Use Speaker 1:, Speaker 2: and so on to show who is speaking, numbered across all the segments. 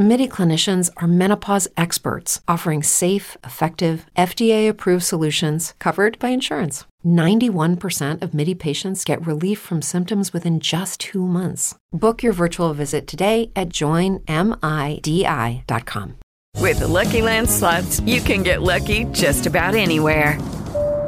Speaker 1: MIDI clinicians are menopause experts offering safe, effective, FDA approved solutions covered by insurance. 91% of MIDI patients get relief from symptoms within just two months. Book your virtual visit today at joinmidi.com.
Speaker 2: With the Lucky Land slots, you can get lucky just about anywhere.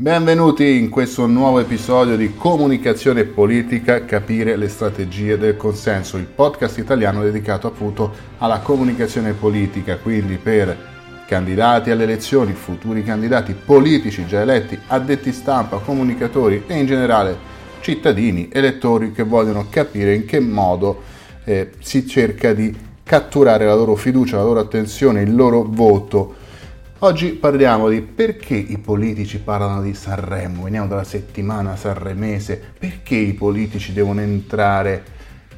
Speaker 3: Benvenuti in questo nuovo episodio di Comunicazione Politica, capire le strategie del consenso, il podcast italiano dedicato appunto alla comunicazione politica, quindi per candidati alle elezioni, futuri candidati politici già eletti, addetti stampa, comunicatori e in generale cittadini, elettori che vogliono capire in che modo eh, si cerca di catturare la loro fiducia, la loro attenzione, il loro voto Oggi parliamo di perché i politici parlano di Sanremo, veniamo dalla settimana sanremese, perché i politici devono entrare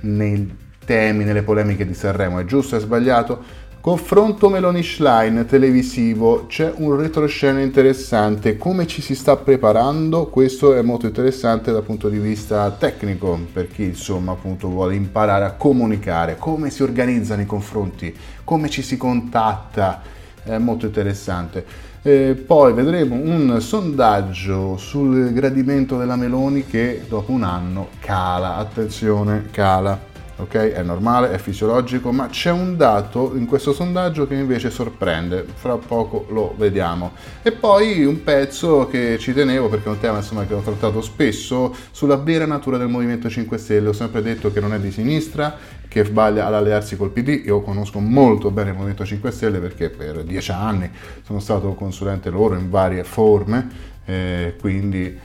Speaker 3: nei temi, nelle polemiche di Sanremo, è giusto, è sbagliato? Confronto Meloni-Schlein televisivo, c'è un retroscena interessante, come ci si sta preparando? Questo è molto interessante dal punto di vista tecnico, per chi insomma appunto vuole imparare a comunicare, come si organizzano i confronti, come ci si contatta, è molto interessante. E poi vedremo un sondaggio sul gradimento della Meloni che dopo un anno cala, attenzione, cala. Ok, è normale, è fisiologico, ma c'è un dato in questo sondaggio che invece sorprende, fra poco lo vediamo. E poi un pezzo che ci tenevo perché è un tema insomma, che ho trattato spesso sulla vera natura del Movimento 5 Stelle. Ho sempre detto che non è di sinistra, che sbaglia ad allearsi col PD. Io conosco molto bene il Movimento 5 Stelle perché per dieci anni sono stato consulente loro in varie forme, eh, quindi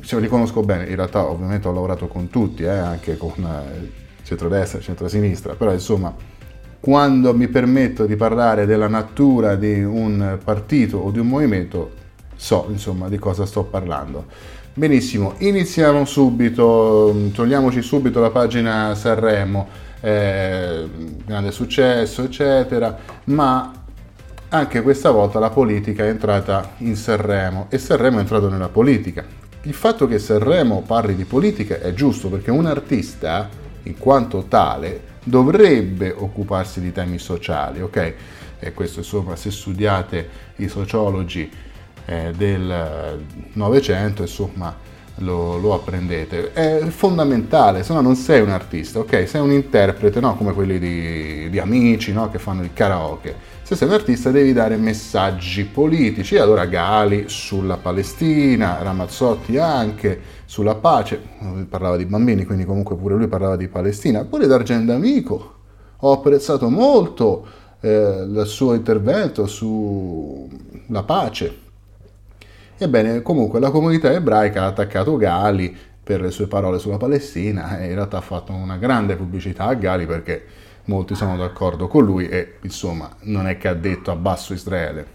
Speaker 3: se li conosco bene. In realtà ovviamente ho lavorato con tutti, eh, anche con eh, centrodestra, centrosinistra, però insomma quando mi permetto di parlare della natura di un partito o di un movimento so insomma di cosa sto parlando. Benissimo, iniziamo subito, togliamoci subito la pagina Sanremo eh, grande successo, eccetera, ma anche questa volta la politica è entrata in Sanremo e Sanremo è entrato nella politica. Il fatto che Sanremo parli di politica è giusto perché un artista, in quanto tale, dovrebbe occuparsi di temi sociali, ok? E questo insomma se studiate i sociologi eh, del Novecento, insomma, lo, lo, apprendete. È fondamentale, se no non sei un artista, ok? Sei un interprete, no? Come quelli di, di amici, no? Che fanno il karaoke. Se sei un artista devi dare messaggi politici, allora Gali sulla Palestina, Ramazzotti anche sulla pace, parlava di bambini, quindi comunque pure lui parlava di Palestina, pure D'Argento Amico, ho apprezzato molto eh, il suo intervento sulla pace, Ebbene, comunque la comunità ebraica ha attaccato Gali per le sue parole sulla Palestina e in realtà ha fatto una grande pubblicità a Gali perché molti sono d'accordo con lui e insomma non è che ha detto abbasso Israele.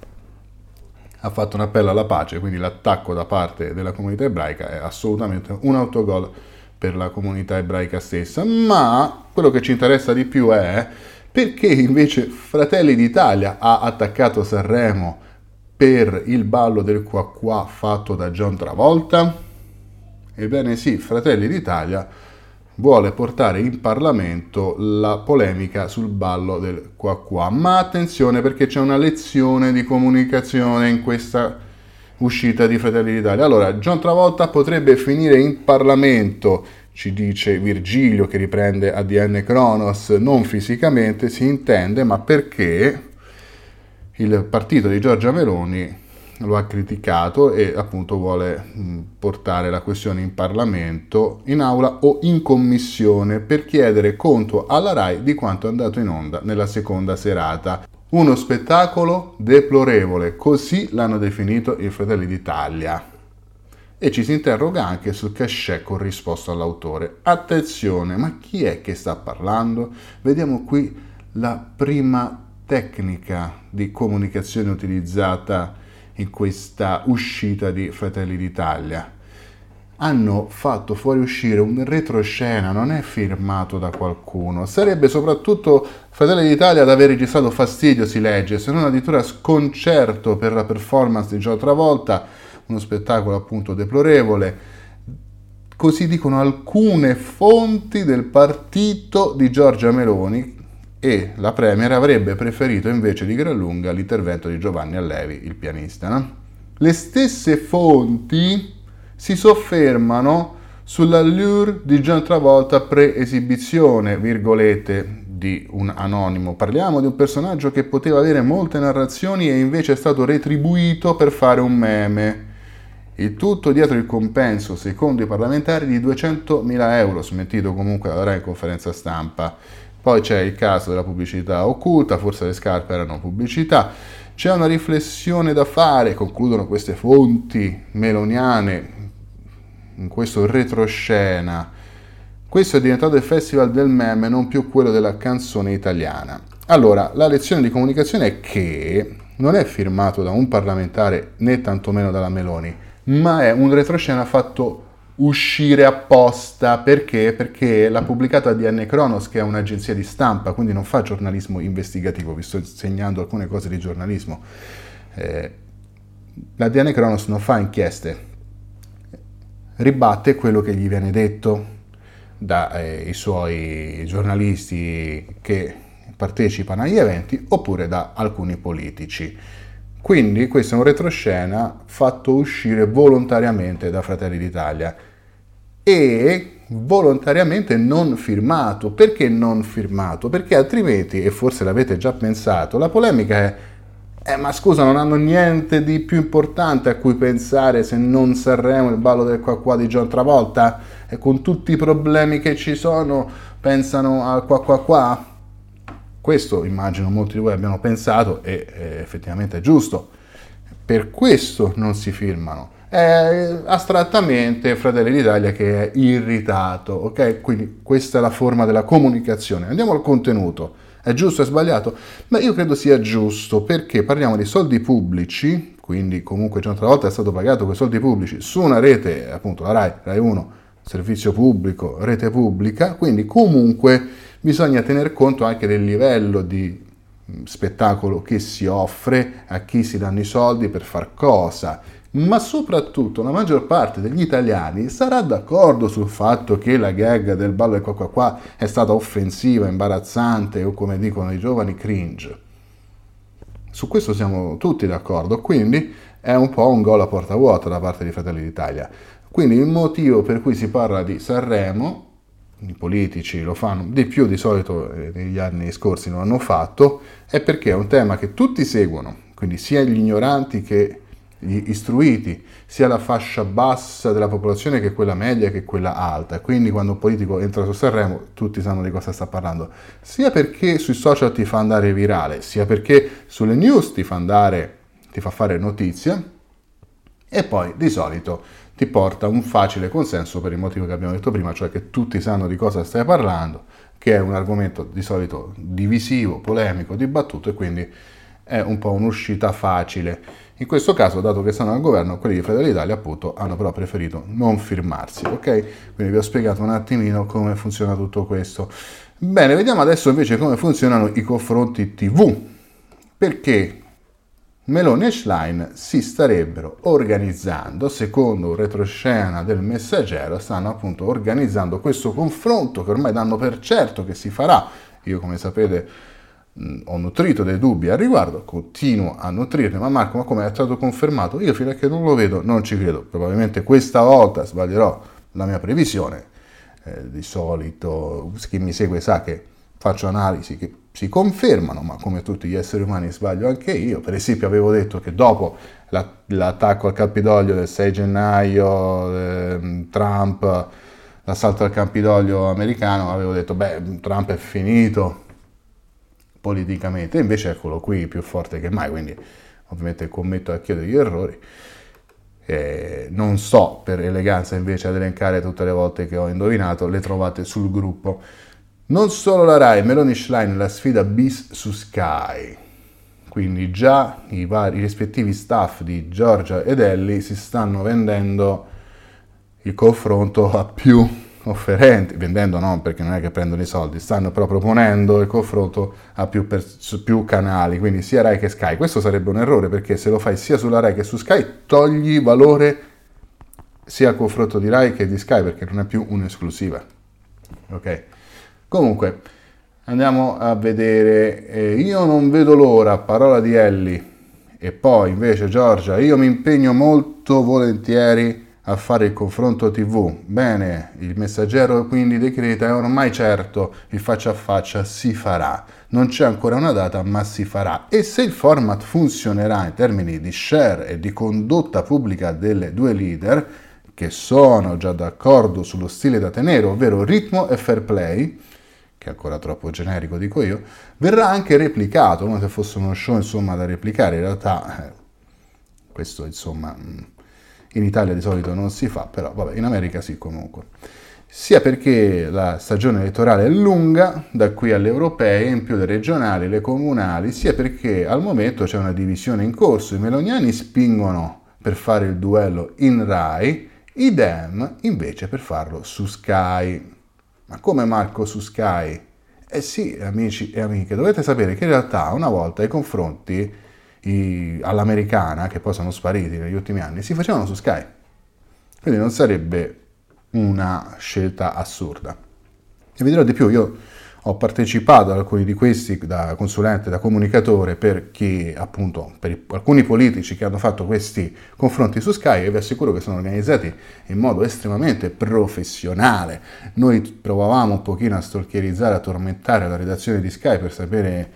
Speaker 3: Ha fatto un appello alla pace, quindi l'attacco da parte della comunità ebraica è assolutamente un autogol per la comunità ebraica stessa, ma quello che ci interessa di più è perché invece Fratelli d'Italia ha attaccato Sanremo per il ballo del qua qua fatto da John Travolta? Ebbene sì, Fratelli d'Italia vuole portare in Parlamento la polemica sul ballo del qua qua, ma attenzione perché c'è una lezione di comunicazione in questa uscita di Fratelli d'Italia. Allora, John Travolta potrebbe finire in Parlamento, ci dice Virgilio che riprende ADN Kronos, non fisicamente, si intende, ma perché il partito di Giorgia Meloni lo ha criticato e appunto vuole portare la questione in Parlamento, in aula o in commissione per chiedere conto alla RAI di quanto è andato in onda nella seconda serata. Uno spettacolo deplorevole, così l'hanno definito i Fratelli d'Italia. E ci si interroga anche sul cachet corrisposto all'autore. Attenzione, ma chi è che sta parlando? Vediamo qui la prima tecnica di comunicazione utilizzata in questa uscita di Fratelli d'Italia hanno fatto fuoriuscire un retroscena, non è firmato da qualcuno. Sarebbe soprattutto Fratelli d'Italia ad aver registrato fastidio, si legge, se non addirittura sconcerto per la performance di Gio Travolta, uno spettacolo appunto deplorevole. Così dicono alcune fonti del partito di Giorgia Meloni e la Premier avrebbe preferito invece di gran lunga l'intervento di Giovanni Allevi, il pianista. No? Le stesse fonti si soffermano sull'allure di John Travolta pre-esibizione, virgolette, di un anonimo. Parliamo di un personaggio che poteva avere molte narrazioni e invece è stato retribuito per fare un meme. Il tutto dietro il compenso, secondo i parlamentari, di 200.000 euro, smentito comunque da Rai in conferenza stampa. Poi c'è il caso della pubblicità occulta, forse le scarpe erano pubblicità. C'è una riflessione da fare, concludono queste fonti meloniane in questo retroscena. Questo è diventato il festival del meme, non più quello della canzone italiana. Allora, la lezione di comunicazione è che non è firmato da un parlamentare né tantomeno dalla Meloni, ma è un retroscena fatto uscire apposta perché? Perché l'ha pubblicata DN Kronos, che è un'agenzia di stampa, quindi non fa giornalismo investigativo, vi sto insegnando alcune cose di giornalismo. Eh, la DN Kronos non fa inchieste, ribatte quello che gli viene detto dai eh, suoi giornalisti che partecipano agli eventi oppure da alcuni politici. Quindi questo è un retroscena fatto uscire volontariamente da Fratelli d'Italia e volontariamente non firmato. Perché non firmato? Perché altrimenti, e forse l'avete già pensato, la polemica è eh, ma scusa, non hanno niente di più importante a cui pensare se non Sanremo, il ballo del qua qua di John Travolta? E con tutti i problemi che ci sono, pensano al qua qua qua? Questo immagino molti di voi abbiano pensato e eh, effettivamente è giusto. Per questo non si firmano. È astrattamente Fratelli d'Italia che è irritato, ok? Quindi questa è la forma della comunicazione. Andiamo al contenuto. È giusto o sbagliato? Beh, io credo sia giusto perché parliamo di soldi pubblici, quindi comunque già un'altra volta è stato pagato quei soldi pubblici su una rete, appunto la RAI, RAI 1, servizio pubblico, rete pubblica, quindi comunque bisogna tener conto anche del livello di mm, spettacolo che si offre, a chi si danno i soldi per far cosa ma soprattutto la maggior parte degli italiani sarà d'accordo sul fatto che la gag del ballo e qua qua qua è stata offensiva, imbarazzante o come dicono i giovani cringe. Su questo siamo tutti d'accordo, quindi è un po' un gol a porta vuota da parte di Fratelli d'Italia. Quindi il motivo per cui si parla di Sanremo, i politici lo fanno di più di solito eh, negli anni scorsi lo hanno fatto, è perché è un tema che tutti seguono, quindi sia gli ignoranti che gli istruiti, sia la fascia bassa della popolazione che quella media che quella alta. Quindi quando un politico entra su Sanremo tutti sanno di cosa sta parlando, sia perché sui social ti fa andare virale, sia perché sulle news ti fa andare, ti fa fare notizia e poi di solito ti porta un facile consenso per il motivo che abbiamo detto prima, cioè che tutti sanno di cosa stai parlando, che è un argomento di solito divisivo, polemico, dibattuto e quindi è un po' un'uscita facile. In questo caso, dato che stanno al governo, quelli di Fratelli d'Italia appunto hanno però preferito non firmarsi, ok? Quindi vi ho spiegato un attimino come funziona tutto questo. Bene, vediamo adesso invece come funzionano i confronti TV. Perché Meloni e Schlein si starebbero organizzando, secondo un retroscena del messaggero, stanno appunto organizzando questo confronto che ormai danno per certo che si farà. Io come sapete ho nutrito dei dubbi al riguardo, continuo a nutrirne, ma Marco, ma come è stato confermato? Io fino a che non lo vedo non ci credo, probabilmente questa volta sbaglierò la mia previsione, eh, di solito chi mi segue sa che faccio analisi che si confermano, ma come tutti gli esseri umani sbaglio anche io, per esempio avevo detto che dopo l'attacco al Campidoglio del 6 gennaio, eh, Trump, l'assalto al Campidoglio americano, avevo detto beh Trump è finito, politicamente, invece eccolo qui più forte che mai, quindi ovviamente commetto anch'io degli errori. Eh, non so per eleganza invece ad elencare tutte le volte che ho indovinato, le trovate sul gruppo. Non solo la Rai, Meloni Schlein la sfida bis su Sky. Quindi già i, vari, i rispettivi staff di Giorgia ed Ellie si stanno vendendo il confronto a più offerenti, vendendo no perché non è che prendono i soldi, stanno però proponendo il confronto a più, pers- più, canali, quindi sia Rai che Sky. Questo sarebbe un errore perché se lo fai sia sulla Rai che su Sky togli valore sia al confronto di Rai che di Sky perché non è più un'esclusiva. Ok? Comunque, andiamo a vedere, eh, io non vedo l'ora, parola di Ellie, e poi invece Giorgia, io mi impegno molto volentieri a fare il confronto TV. Bene, il messaggero quindi decreta è ormai certo, il faccia a faccia si farà. Non c'è ancora una data, ma si farà. E se il format funzionerà in termini di share e di condotta pubblica delle due leader, che sono già d'accordo sullo stile da tenere, ovvero ritmo e fair play, che è ancora troppo generico dico io, verrà anche replicato, come se fosse uno show insomma da replicare. In realtà, eh, questo insomma mm, in Italia di solito non si fa, però vabbè, in America sì comunque. Sia perché la stagione elettorale è lunga, da qui alle europee, in più le regionali, le comunali, sia perché al momento c'è una divisione in corso. I meloniani spingono per fare il duello in Rai, i Dem invece per farlo su Sky. Ma come Marco su Sky? Eh sì, amici e amiche, dovete sapere che in realtà una volta i confronti i, all'americana, che poi sono spariti negli ultimi anni, si facevano su Sky. Quindi non sarebbe una scelta assurda. E vi dirò di più, io ho partecipato ad alcuni di questi da consulente, da comunicatore, perché appunto per alcuni politici che hanno fatto questi confronti su Sky e vi assicuro che sono organizzati in modo estremamente professionale. Noi provavamo un pochino a stalkerizzare, a tormentare la redazione di Sky per sapere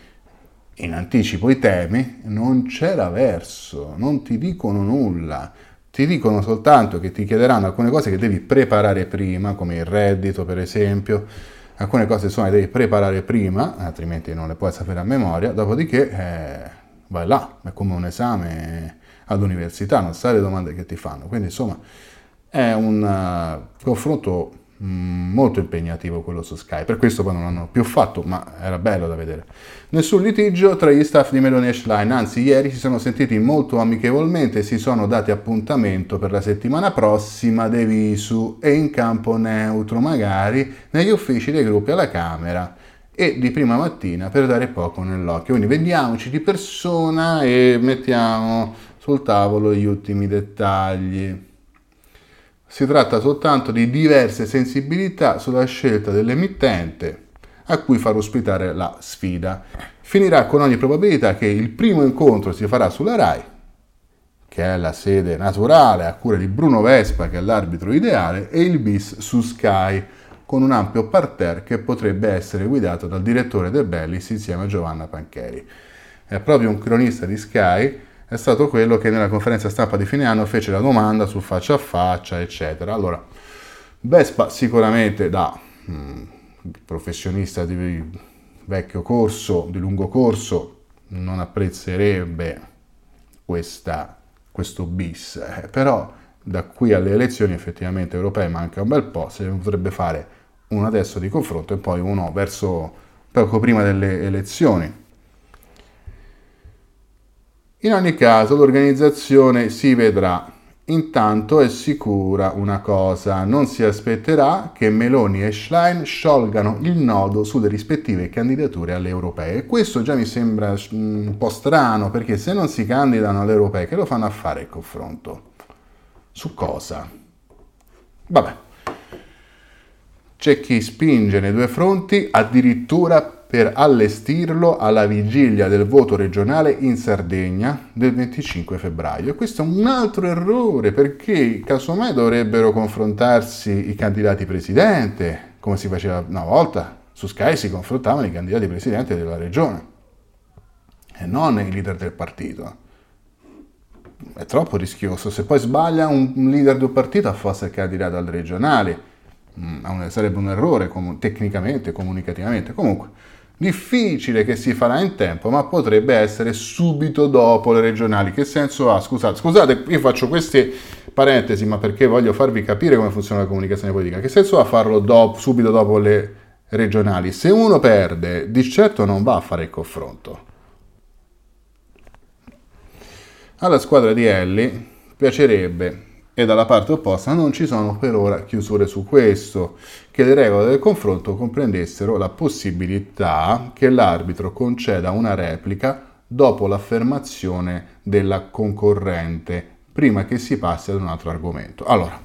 Speaker 3: in anticipo i temi, non c'era verso, non ti dicono nulla, ti dicono soltanto che ti chiederanno alcune cose che devi preparare prima, come il reddito per esempio, alcune cose insomma le devi preparare prima, altrimenti non le puoi sapere a memoria, dopodiché eh, vai là, è come un esame all'università, non sai le domande che ti fanno, quindi insomma è un uh, confronto molto impegnativo quello su Sky, per questo poi non l'hanno più fatto, ma era bello da vedere. Nessun litigio tra gli staff di Meloni e Schlein, anzi ieri si sono sentiti molto amichevolmente e si sono dati appuntamento per la settimana prossima dei visu e in campo neutro magari negli uffici dei gruppi alla Camera e di prima mattina per dare poco nell'occhio. Quindi vediamoci di persona e mettiamo sul tavolo gli ultimi dettagli. Si tratta soltanto di diverse sensibilità sulla scelta dell'emittente a cui far ospitare la sfida. Finirà con ogni probabilità che il primo incontro si farà sulla RAI, che è la sede naturale a cura di Bruno Vespa, che è l'arbitro ideale, e il bis su Sky, con un ampio parterre che potrebbe essere guidato dal direttore del Bellis insieme a Giovanna Pancheri. È proprio un cronista di Sky è stato quello che nella conferenza stampa di fine anno fece la domanda sul faccia a faccia, eccetera. Allora, Vespa sicuramente da mh, mm, professionista di vecchio corso, di lungo corso, non apprezzerebbe questa, questo bis, eh, però da qui alle elezioni effettivamente europee manca un bel po', se ne potrebbe fare uno adesso di confronto e poi uno verso poco prima delle elezioni in ogni caso l'organizzazione si vedrà. Intanto è sicura una cosa, non si aspetterà che Meloni e Schlein sciolgano il nodo sulle rispettive candidature alle europee. Questo già mi sembra un po' strano perché se non si candidano alle europee che lo fanno a fare il confronto? Su cosa? Vabbè. C'è chi spinge nei due fronti addirittura per allestirlo alla vigilia del voto regionale in Sardegna del 25 febbraio. E questo è un altro errore perché casomai dovrebbero confrontarsi i candidati presidente, come si faceva una volta. Su Sky si confrontavano i candidati presidente della regione e non i leader del partito. È troppo rischioso. Se poi sbaglia un leader di un partito, affossa il candidato al regionale. Mm, sarebbe un errore com- tecnicamente, comunicativamente. Comunque, Difficile che si farà in tempo, ma potrebbe essere subito dopo le regionali. Che senso ha? Scusate, scusate, io faccio queste parentesi, ma perché voglio farvi capire come funziona la comunicazione politica. Che senso ha farlo dopo, subito dopo le regionali? Se uno perde, di certo non va a fare il confronto. Alla squadra di Ellie piacerebbe e dalla parte opposta non ci sono per ora chiusure su questo, che le regole del confronto comprendessero la possibilità che l'arbitro conceda una replica dopo l'affermazione della concorrente, prima che si passi ad un altro argomento. Allora,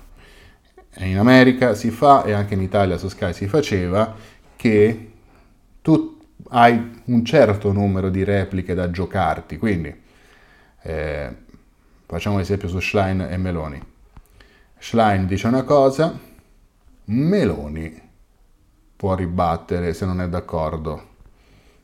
Speaker 3: in America si fa e anche in Italia su Sky si faceva che tu hai un certo numero di repliche da giocarti, quindi eh, facciamo un esempio su Schlein e Meloni Schlein dice una cosa, Meloni può ribattere se non è d'accordo,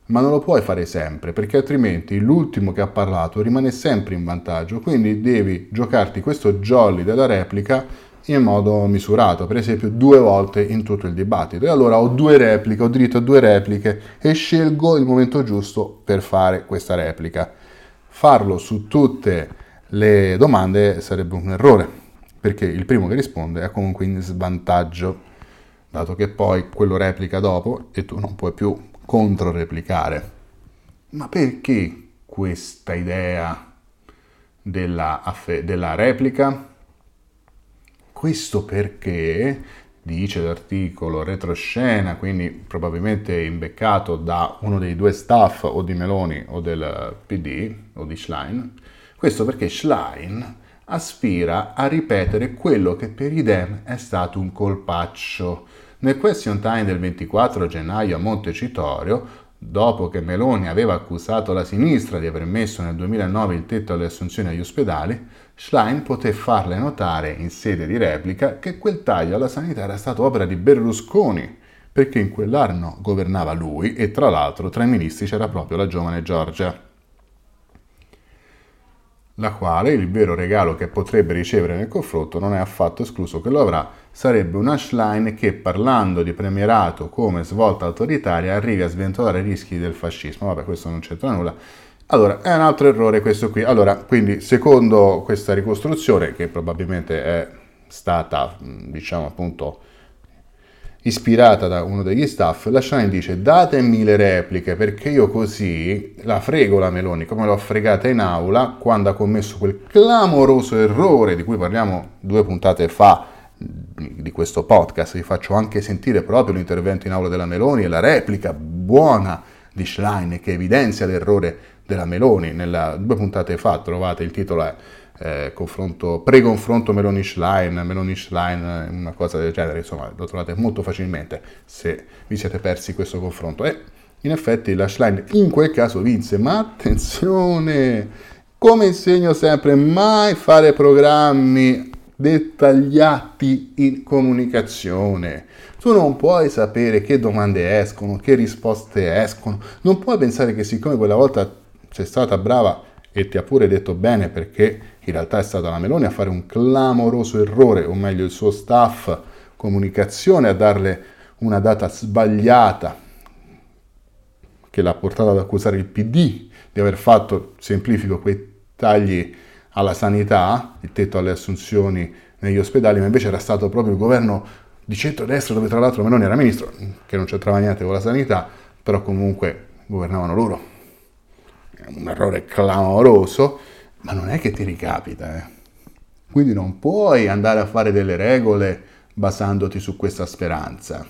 Speaker 3: ma non lo puoi fare sempre perché altrimenti l'ultimo che ha parlato rimane sempre in vantaggio, quindi devi giocarti questo jolly della replica in modo misurato, per esempio due volte in tutto il dibattito. E allora ho due repliche, ho diritto a due repliche e scelgo il momento giusto per fare questa replica. Farlo su tutte le domande sarebbe un errore perché il primo che risponde è comunque in svantaggio, dato che poi quello replica dopo e tu non puoi più controreplicare. Ma perché questa idea della, della replica? Questo perché, dice l'articolo retroscena, quindi probabilmente imbeccato da uno dei due staff o di Meloni o del PD o di Schlein, questo perché Schlein aspira a ripetere quello che per i Dem è stato un colpaccio. Nel question time del 24 gennaio a Montecitorio, dopo che Meloni aveva accusato la sinistra di aver messo nel 2009 il tetto alle assunzioni agli ospedali, Schlein poté farle notare in sede di replica che quel taglio alla sanità era stato opera di Berlusconi, perché in quell'anno governava lui e tra l'altro tra i ministri c'era proprio la giovane Giorgia la quale il vero regalo che potrebbe ricevere nel confronto non è affatto escluso che lo avrà, sarebbe una Schlein che parlando di premierato come svolta autoritaria arrivi a sventolare i rischi del fascismo. Vabbè, questo non c'entra nulla. Allora, è un altro errore questo qui. Allora, quindi, secondo questa ricostruzione, che probabilmente è stata, diciamo appunto, ispirata da uno degli staff, la Shine dice datemi le repliche perché io così la frego la Meloni come l'ho fregata in aula quando ha commesso quel clamoroso errore di cui parliamo due puntate fa di questo podcast, vi faccio anche sentire proprio l'intervento in aula della Meloni e la replica buona di Schlein che evidenzia l'errore della Meloni. Nella due puntate fa trovate il titolo è eh, confronto, pre-confronto Meloni-Schlein, Meloni-Schlein, una cosa del genere, insomma lo trovate molto facilmente se vi siete persi questo confronto. E in effetti la Schlein in quel caso vinse, ma attenzione, come insegno sempre, mai fare programmi dettagliati in comunicazione. Tu non puoi sapere che domande escono, che risposte escono, non puoi pensare che siccome quella volta sei stata brava e ti ha pure detto bene perché in realtà è stata la Meloni a fare un clamoroso errore, o meglio il suo staff comunicazione a darle una data sbagliata che l'ha portato ad accusare il PD di aver fatto, semplifico, quei tagli alla sanità, il tetto alle assunzioni negli ospedali, ma invece era stato proprio il governo di centrodestra dove tra l'altro Meloni era ministro, che non c'entrava niente con la sanità, però comunque governavano loro. Un errore clamoroso ma non è che ti ricapita, eh. Quindi non puoi andare a fare delle regole basandoti su questa speranza.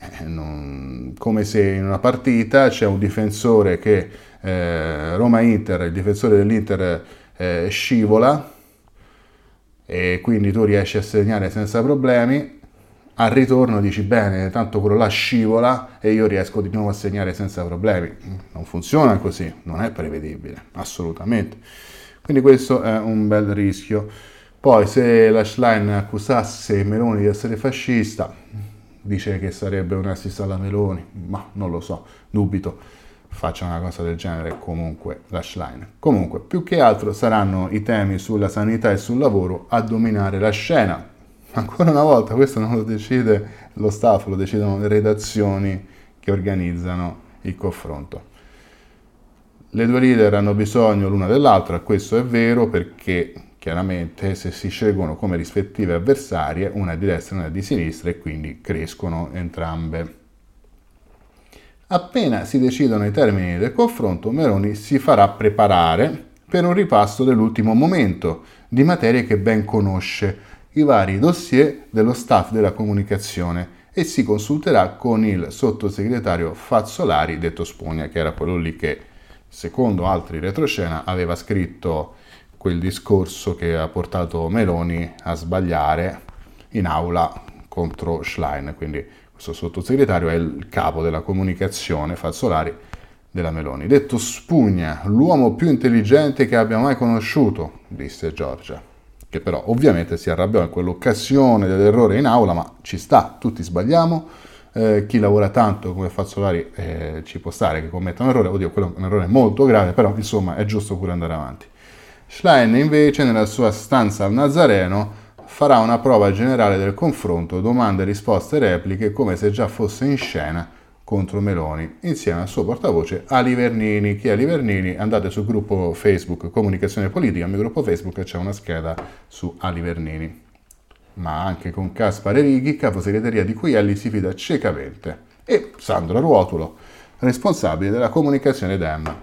Speaker 3: Eh, non... come se in una partita c'è un difensore che eh, Roma-Inter, il difensore dell'Inter eh, scivola e quindi tu riesci a segnare senza problemi, al ritorno dici bene, tanto quello là scivola e io riesco di nuovo a segnare senza problemi. Non funziona così, non è prevedibile, assolutamente. Quindi questo è un bel rischio. Poi se la Schlein accusasse Meloni di essere fascista, dice che sarebbe un assist alla Meloni, ma non lo so, dubito faccia una cosa del genere comunque la Schlein. Comunque, più che altro saranno i temi sulla sanità e sul lavoro a dominare la scena, Ancora una volta questo non lo decide lo staff, lo decidono le redazioni che organizzano il confronto. Le due leader hanno bisogno l'una dell'altra, questo è vero perché chiaramente se si scelgono come rispettive avversarie, una di destra e una di sinistra e quindi crescono entrambe. Appena si decidono i termini del confronto, Meloni si farà preparare per un ripasso dell'ultimo momento di materie che ben conosce, i vari dossier dello staff della comunicazione e si consulterà con il sottosegretario Fazzolari, detto Spugna, che era quello lì che, secondo altri retroscena, aveva scritto quel discorso che ha portato Meloni a sbagliare in aula contro Schlein. Quindi questo sottosegretario è il capo della comunicazione Fazzolari della Meloni. Detto Spugna, l'uomo più intelligente che abbia mai conosciuto, disse Giorgia, che però ovviamente si arrabbiò in quell'occasione dell'errore in aula, ma ci sta, tutti sbagliamo. Eh, chi lavora tanto come Fazzolari eh, ci può stare che commetta un errore, oddio, quello è un errore molto grave, però insomma è giusto pure andare avanti. Schlein invece nella sua stanza al Nazareno farà una prova generale del confronto, domande, risposte repliche come se già fosse in scena contro Meloni, insieme al suo portavoce Ali Vernini. Chi è Ali Vernini? Andate sul gruppo Facebook Comunicazione Politica, al mio gruppo Facebook c'è una scheda su Ali Vernini. Ma anche con Caspare Righi, capo segreteria di cui Ali si fida ciecamente, e Sandro Ruotulo, responsabile della comunicazione DEM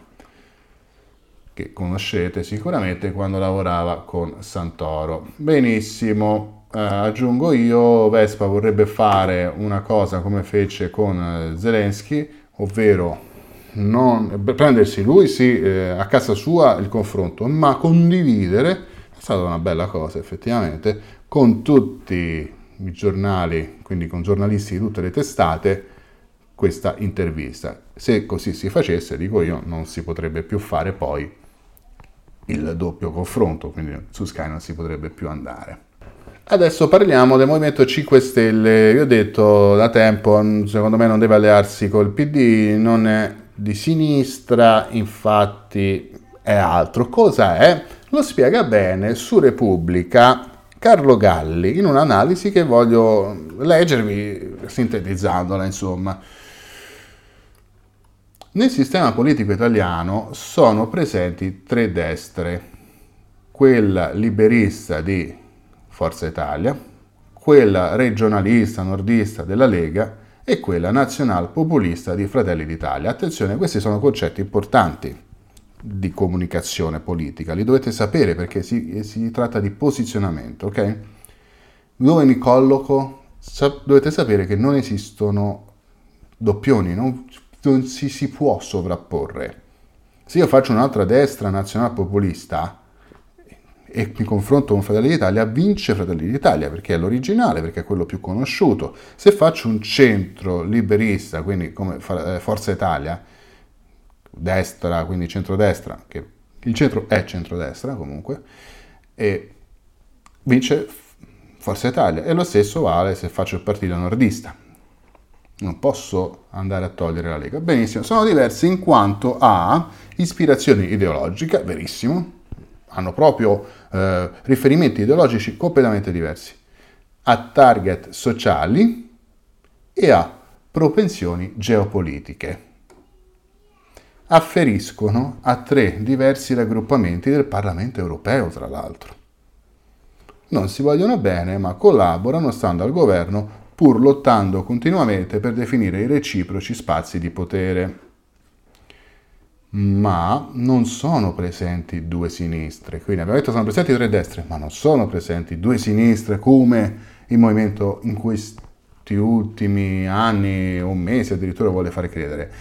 Speaker 3: che conoscete sicuramente quando lavorava con Santoro. Benissimo, eh, aggiungo io, Vespa vorrebbe fare una cosa come fece con eh, Zelensky, ovvero non, prendersi lui sì eh, a casa sua il confronto, ma condividere, è stata una bella cosa effettivamente, con tutti i giornali, quindi con giornalisti di tutte le testate, questa intervista. Se così si facesse, dico io, non si potrebbe più fare poi il doppio confronto, quindi su Sky non si potrebbe più andare. Adesso parliamo del Movimento 5 Stelle. Io ho detto da tempo, secondo me non deve allearsi col PD, non è di sinistra, infatti è altro. Cosa è? Lo spiega bene su Repubblica Carlo Galli in un'analisi che voglio leggervi sintetizzandola, insomma. Nel sistema politico italiano sono presenti tre destre, quella liberista di Forza Italia, quella regionalista nordista della Lega e quella nazional populista di Fratelli d'Italia. Attenzione, questi sono concetti importanti di comunicazione politica, li dovete sapere perché si, si tratta di posizionamento, ok? Dove mi colloco? dovete sapere che non esistono doppioni, non non si, si può sovrapporre. Se io faccio un'altra destra nazionale populista e mi confronto con Fratelli d'Italia, vince Fratelli d'Italia perché è l'originale, perché è quello più conosciuto. Se faccio un centro liberista, quindi come eh, Forza Italia, destra, quindi centrodestra, che il centro è centrodestra comunque, e vince Forza Italia. E lo stesso vale se faccio il partito nordista non posso andare a togliere la Lega. Benissimo, sono diversi in quanto a ispirazione ideologica, verissimo, hanno proprio eh, riferimenti ideologici completamente diversi, a target sociali e a propensioni geopolitiche. Afferiscono a tre diversi raggruppamenti del Parlamento europeo, tra l'altro. Non si vogliono bene, ma collaborano stando al governo pur lottando continuamente per definire i reciproci spazi di potere. Ma non sono presenti due sinistre, quindi abbiamo detto sono presenti tre destre, ma non sono presenti due sinistre come il movimento in questi ultimi anni o mesi addirittura vuole fare credere.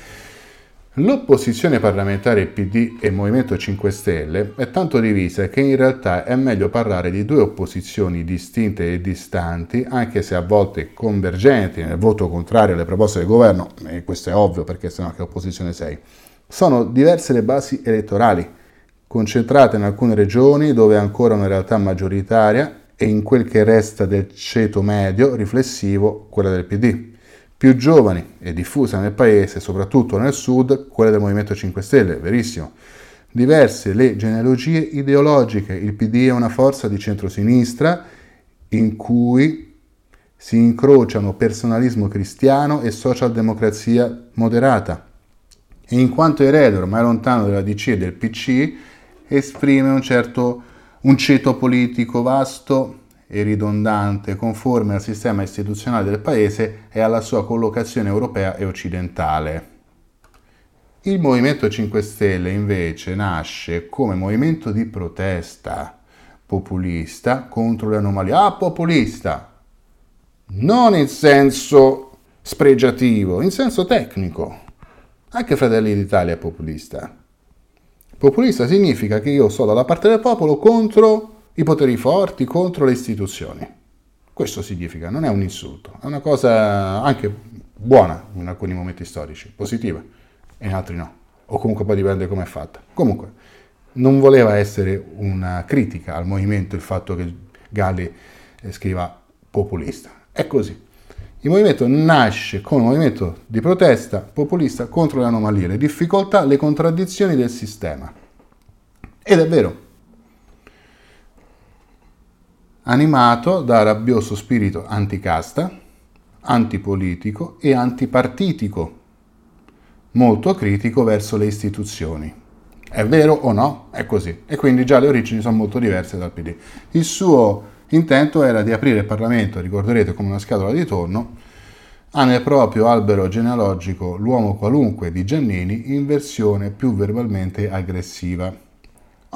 Speaker 3: L'opposizione parlamentare PD e Movimento 5 Stelle è tanto divisa che in realtà è meglio parlare di due opposizioni distinte e distanti, anche se a volte convergenti nel voto contrario alle proposte del governo, e questo è ovvio perché sennò che opposizione sei. Sono diverse le basi elettorali, concentrate in alcune regioni dove è ancora una realtà maggioritaria e in quel che resta del ceto medio riflessivo, quella del PD più giovani e diffusa nel paese, soprattutto nel sud, quella del Movimento 5 Stelle, verissimo. Diverse le genealogie ideologiche, il PD è una forza di centrosinistra in cui Si incrociano personalismo cristiano e socialdemocrazia moderata. E in quanto erede ormai lontano dalla DC e del PC, esprime un certo un ceto politico vasto e ridondante, conforme al sistema istituzionale del Paese e alla sua collocazione europea e occidentale. Il Movimento 5 Stelle invece nasce come movimento di protesta populista contro le anomalie. Ah, populista! Non in senso spregiativo, in senso tecnico. Anche Fratelli d'Italia è populista. Populista significa che io sto dalla parte del popolo contro i poteri forti, contro le istituzioni. Questo significa, non è un insulto, è una cosa anche buona in alcuni momenti storici, positiva e in altri no. O comunque poi dipende come è fatta. Comunque, non voleva essere una critica al movimento il fatto che Galli eh, scriva populista. È così. Il movimento nasce come movimento di protesta populista contro le anomalie, le difficoltà, le contraddizioni del sistema. Ed è vero. Animato da rabbioso spirito anticasta, antipolitico e antipartitico, molto critico verso le istituzioni. È vero o no? È così. E quindi già le origini sono molto diverse dal PD. Il suo intento era di aprire il Parlamento, ricorderete come una scatola di tonno, ha nel proprio albero genealogico l'uomo qualunque di Giannini in versione più verbalmente aggressiva.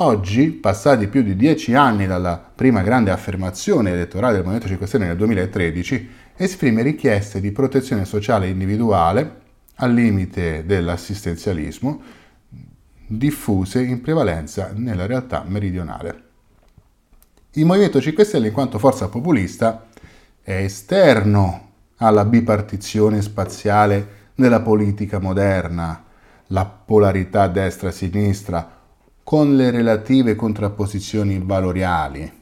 Speaker 3: Oggi, passati più di dieci anni dalla prima grande affermazione elettorale del Movimento 5 Stelle nel 2013, esprime richieste di protezione sociale individuale al limite dell'assistenzialismo, diffuse in prevalenza nella realtà meridionale. Il Movimento 5 Stelle, in quanto forza populista, è esterno alla bipartizione spaziale nella politica moderna, la polarità destra-sinistra, con le relative contrapposizioni valoriali.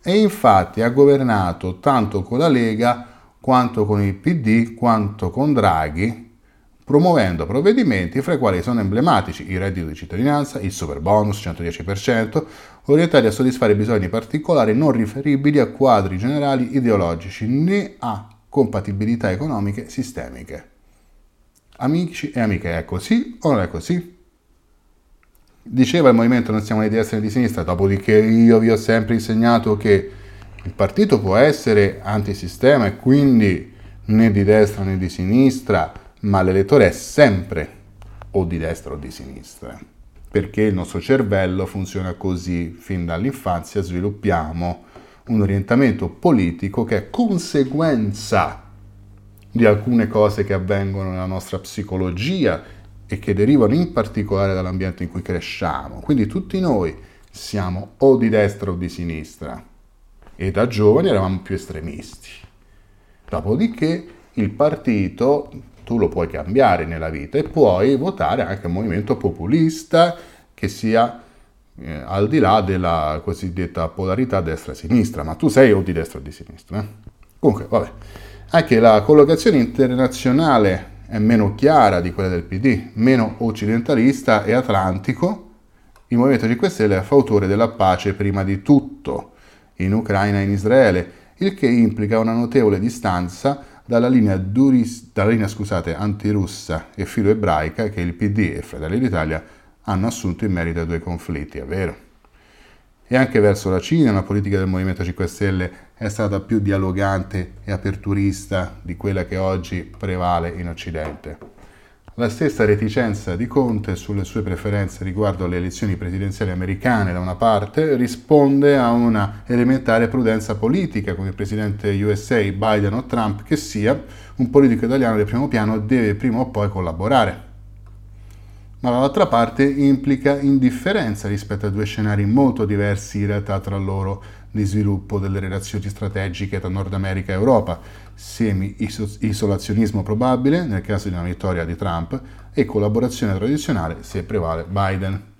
Speaker 3: E infatti ha governato tanto con la Lega quanto con il PD, quanto con Draghi, promuovendo provvedimenti fra i quali sono emblematici il reddito di cittadinanza, il super bonus 110%, orientati a soddisfare bisogni particolari non riferibili a quadri generali ideologici né a compatibilità economiche sistemiche. Amici e amiche, è così o non è così? Diceva il movimento non siamo né di destra né di sinistra, dopodiché io vi ho sempre insegnato che il partito può essere antisistema e quindi né di destra né di sinistra, ma l'elettore è sempre o di destra o di sinistra, perché il nostro cervello funziona così, fin dall'infanzia sviluppiamo un orientamento politico che è conseguenza di alcune cose che avvengono nella nostra psicologia e che derivano in particolare dall'ambiente in cui cresciamo. Quindi tutti noi siamo o di destra o di sinistra e da giovani eravamo più estremisti. Dopodiché il partito tu lo puoi cambiare nella vita e puoi votare anche un movimento populista che sia eh, al di là della cosiddetta polarità destra-sinistra, ma tu sei o di destra o di sinistra. Eh? Comunque, vabbè, anche la collocazione internazionale è meno chiara di quella del PD, meno occidentalista e atlantico. Il Movimento 5 Stelle è fautore della pace prima di tutto in Ucraina e in Israele, il che implica una notevole distanza dalla linea, duris, dalla linea scusate, antirussa e filo-ebraica che il PD e Fratelli d'Italia hanno assunto in merito ai due conflitti, è vero. E anche verso la Cina la politica del Movimento 5 Stelle è stata più dialogante e aperturista di quella che oggi prevale in Occidente. La stessa reticenza di Conte sulle sue preferenze riguardo alle elezioni presidenziali americane da una parte risponde a una elementare prudenza politica, come il presidente USA Biden o Trump che sia, un politico italiano del primo piano deve prima o poi collaborare. Ma dall'altra parte implica indifferenza rispetto a due scenari molto diversi in realtà tra loro di sviluppo delle relazioni strategiche tra Nord America e Europa, semi-isolazionismo probabile nel caso di una vittoria di Trump e collaborazione tradizionale se prevale Biden.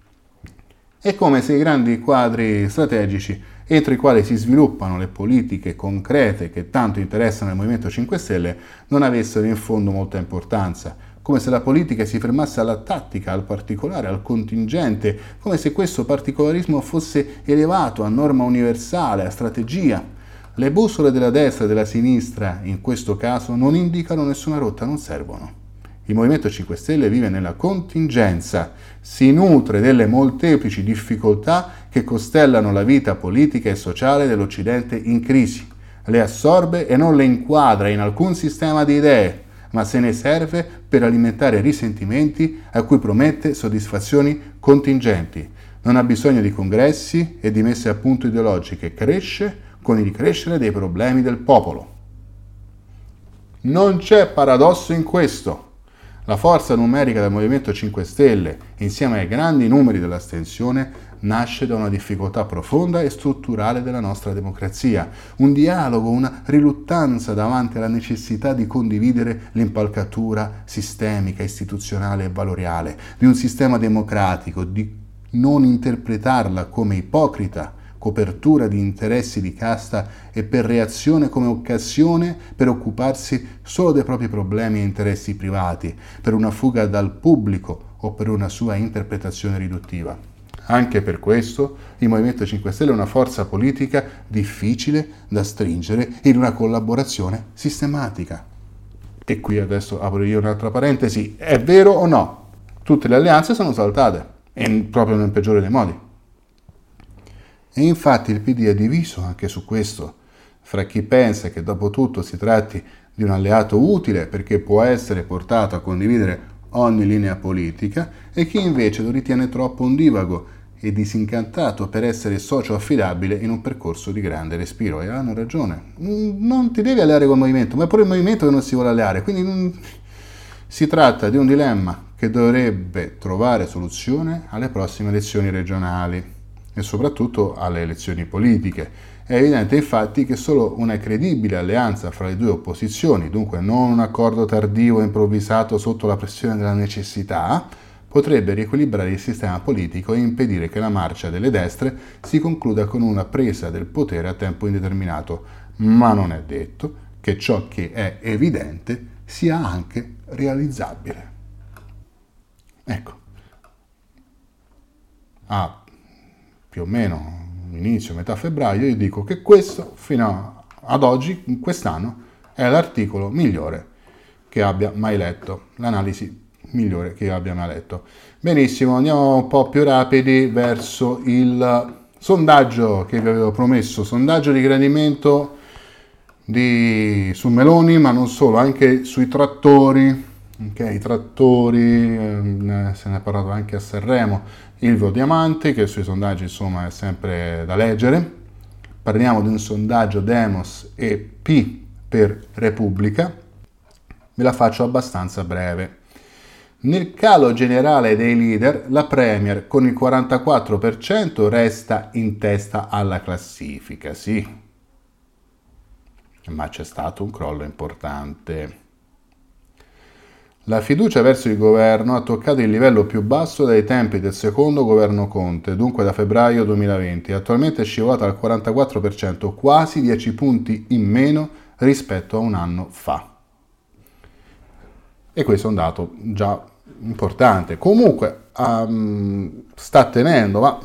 Speaker 3: È come se i grandi quadri strategici entro i quali si sviluppano le politiche concrete che tanto interessano il Movimento 5 Stelle non avessero in fondo molta importanza come se la politica si fermasse alla tattica, al particolare, al contingente, come se questo particolarismo fosse elevato a norma universale, a strategia, Le bussole della destra e della sinistra, in questo caso, non indicano nessuna rotta, non servono. Il Movimento 5 Stelle vive nella contingenza, si nutre delle molteplici difficoltà che costellano la vita politica e sociale dell'Occidente in crisi, le assorbe e non le inquadra in alcun sistema di idee, ma se ne serve per alimentare risentimenti a cui promette soddisfazioni contingenti. Non ha bisogno di congressi e di messe a punto ideologiche, cresce con il crescere dei problemi del popolo. Non c'è paradosso in questo. La forza numerica del Movimento 5 Stelle, insieme ai grandi numeri dell'astensione, nasce da una difficoltà profonda e strutturale della nostra democrazia, un dialogo, una riluttanza davanti alla necessità di condividere l'impalcatura sistemica, istituzionale e valoriale di un sistema democratico, di non interpretarla come ipocrita, copertura di interessi di casta e per reazione come occasione per occuparsi solo dei propri problemi e interessi privati, per una fuga dal pubblico o per una sua interpretazione riduttiva. Anche per questo il Movimento 5 Stelle è una forza politica difficile da stringere in una collaborazione sistematica. E qui adesso apro io un'altra parentesi, è vero o no? Tutte le alleanze sono saltate, e proprio nel peggiore dei modi. E infatti il PD è diviso anche su questo, fra chi pensa che dopo tutto si tratti di un alleato utile perché può essere portato a condividere ogni linea politica e chi invece lo ritiene troppo ondivago e disincantato per essere socio affidabile in un percorso di grande respiro. E hanno ragione. Non ti devi alleare col movimento, ma è pure il movimento che non si vuole alleare. Quindi non... si tratta di un dilemma che dovrebbe trovare soluzione alle prossime elezioni regionali e soprattutto alle elezioni politiche. È evidente infatti che solo una credibile alleanza fra le due opposizioni, dunque non un accordo tardivo e improvvisato sotto la pressione della necessità, potrebbe riequilibrare il sistema politico e impedire che la marcia delle destre si concluda con una presa del potere a tempo indeterminato, ma non è detto che ciò che è evidente sia anche realizzabile. Ecco. Ah, più o meno inizio, metà febbraio, io dico che questo fino ad oggi, quest'anno, è l'articolo migliore che abbia mai letto, l'analisi migliore che abbia mai letto. Benissimo, andiamo un po' più rapidi verso il sondaggio che vi avevo promesso, sondaggio di gradimento di, su Meloni, ma non solo, anche sui trattori, ok, i trattori, eh, se ne è parlato anche a Sanremo, Ilvio Diamanti, che sui sondaggi insomma è sempre da leggere. Parliamo di un sondaggio Demos e P per Repubblica. Ve la faccio abbastanza breve. Nel calo generale dei leader, la Premier con il 44% resta in testa alla classifica, sì, ma c'è stato un crollo importante. La fiducia verso il governo ha toccato il livello più basso dai tempi del secondo governo Conte, dunque da febbraio 2020, attualmente è scivolata al 44%, quasi 10 punti in meno rispetto a un anno fa. E questo è un dato già importante. Comunque um, sta tenendo, ma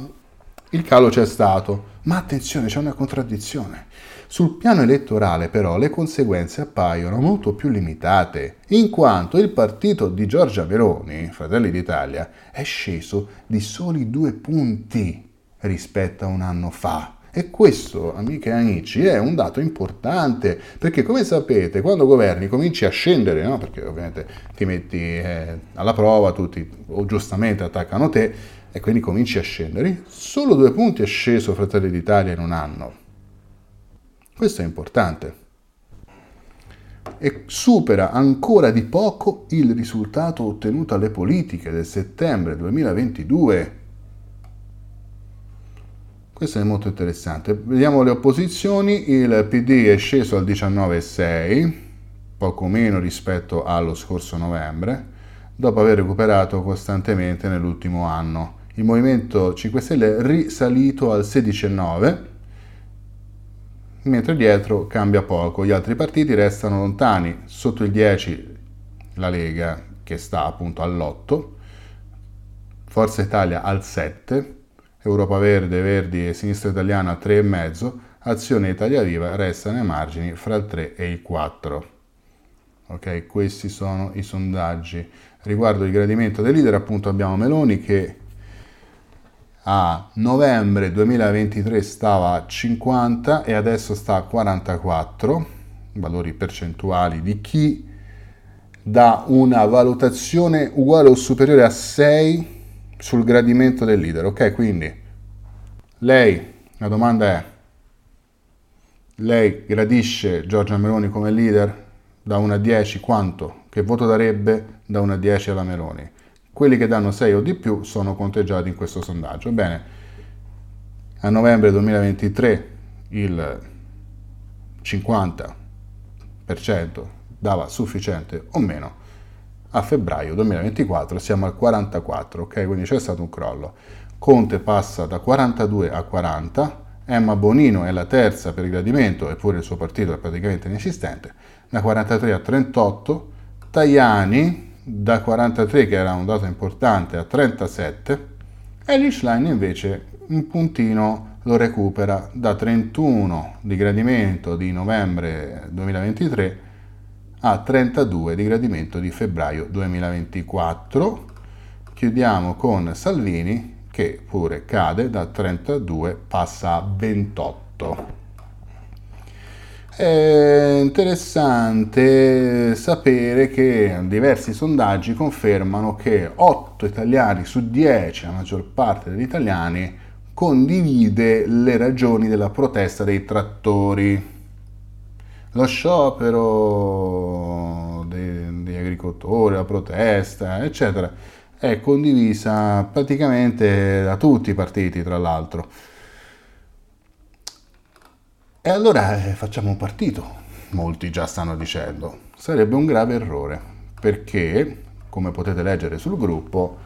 Speaker 3: il calo c'è stato. Ma attenzione, c'è una contraddizione. Sul piano elettorale però le conseguenze appaiono molto più limitate, in quanto il partito di Giorgia Veroni, Fratelli d'Italia, è sceso di soli due punti rispetto a un anno fa. E questo, amiche e amici, è un dato importante, perché come sapete, quando governi cominci a scendere, no? perché ovviamente ti metti eh, alla prova, tutti o giustamente attaccano te, e quindi cominci a scendere, solo due punti è sceso Fratelli d'Italia in un anno. Questo è importante. E supera ancora di poco il risultato ottenuto alle politiche del settembre 2022. Questo è molto interessante. Vediamo le opposizioni. Il PD è sceso al 19,6, poco meno rispetto allo scorso novembre, dopo aver recuperato costantemente nell'ultimo anno. Il Movimento 5 Stelle è risalito al 16,9 mentre dietro cambia poco, gli altri partiti restano lontani, sotto il 10 la Lega che sta appunto all'8, Forza Italia al 7, Europa Verde, Verdi e Sinistra Italiana al 3,5, Azione Italia Viva resta nei margini fra il 3 e il 4. Ok, questi sono i sondaggi. Riguardo il gradimento del leader, appunto abbiamo Meloni che a novembre 2023 stava a 50 e adesso sta a 44, valori percentuali di chi dà una valutazione uguale o superiore a 6 sul gradimento del leader. Ok, quindi lei, la domanda è, lei gradisce Giorgia Meloni come leader? Da 1 a 10 quanto? Che voto darebbe da 1 a 10 alla Meloni? Quelli che danno 6 o di più sono conteggiati in questo sondaggio. Bene, a novembre 2023 il 50% dava sufficiente o meno. A febbraio 2024 siamo al 44, ok? Quindi c'è stato un crollo. Conte passa da 42 a 40, Emma Bonino è la terza per il gradimento, eppure il suo partito è praticamente inesistente, da 43 a 38, Tajani da 43, che era un dato importante, a 37, e Lichline invece un puntino lo recupera da 31 di gradimento di novembre 2023 a 32 di gradimento di febbraio 2024. Chiudiamo con Salvini che pure cade da 32 passa a 28. È interessante sapere che diversi sondaggi confermano che 8 italiani su 10, la maggior parte degli italiani, condivide le ragioni della protesta dei trattori lo sciopero degli agricoltori, la protesta, eccetera, è condivisa praticamente da tutti i partiti, tra l'altro. E allora eh, facciamo un partito, molti già stanno dicendo. Sarebbe un grave errore, perché, come potete leggere sul gruppo,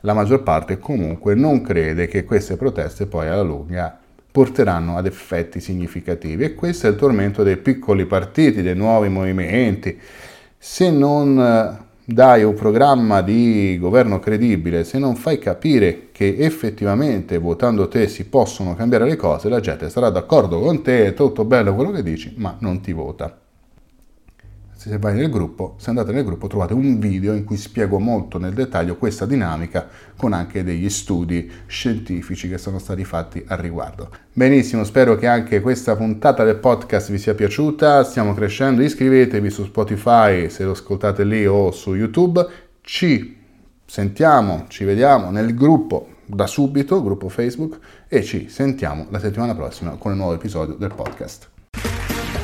Speaker 3: la maggior parte comunque non crede che queste proteste poi alla lunga porteranno ad effetti significativi e questo è il tormento dei piccoli partiti, dei nuovi movimenti. Se non eh, dai un programma di governo credibile, se non fai capire che effettivamente votando te si possono cambiare le cose, la gente sarà d'accordo con te, è tutto bello quello che dici, ma non ti vota se vai nel gruppo, se andate nel gruppo trovate un video in cui spiego molto nel dettaglio questa dinamica con anche degli studi scientifici che sono stati fatti al riguardo. Benissimo, spero che anche questa puntata del podcast vi sia piaciuta, stiamo crescendo, iscrivetevi su Spotify se lo ascoltate lì o su YouTube, ci sentiamo, ci vediamo nel gruppo da subito, gruppo Facebook, e ci sentiamo la settimana prossima con un nuovo episodio del podcast.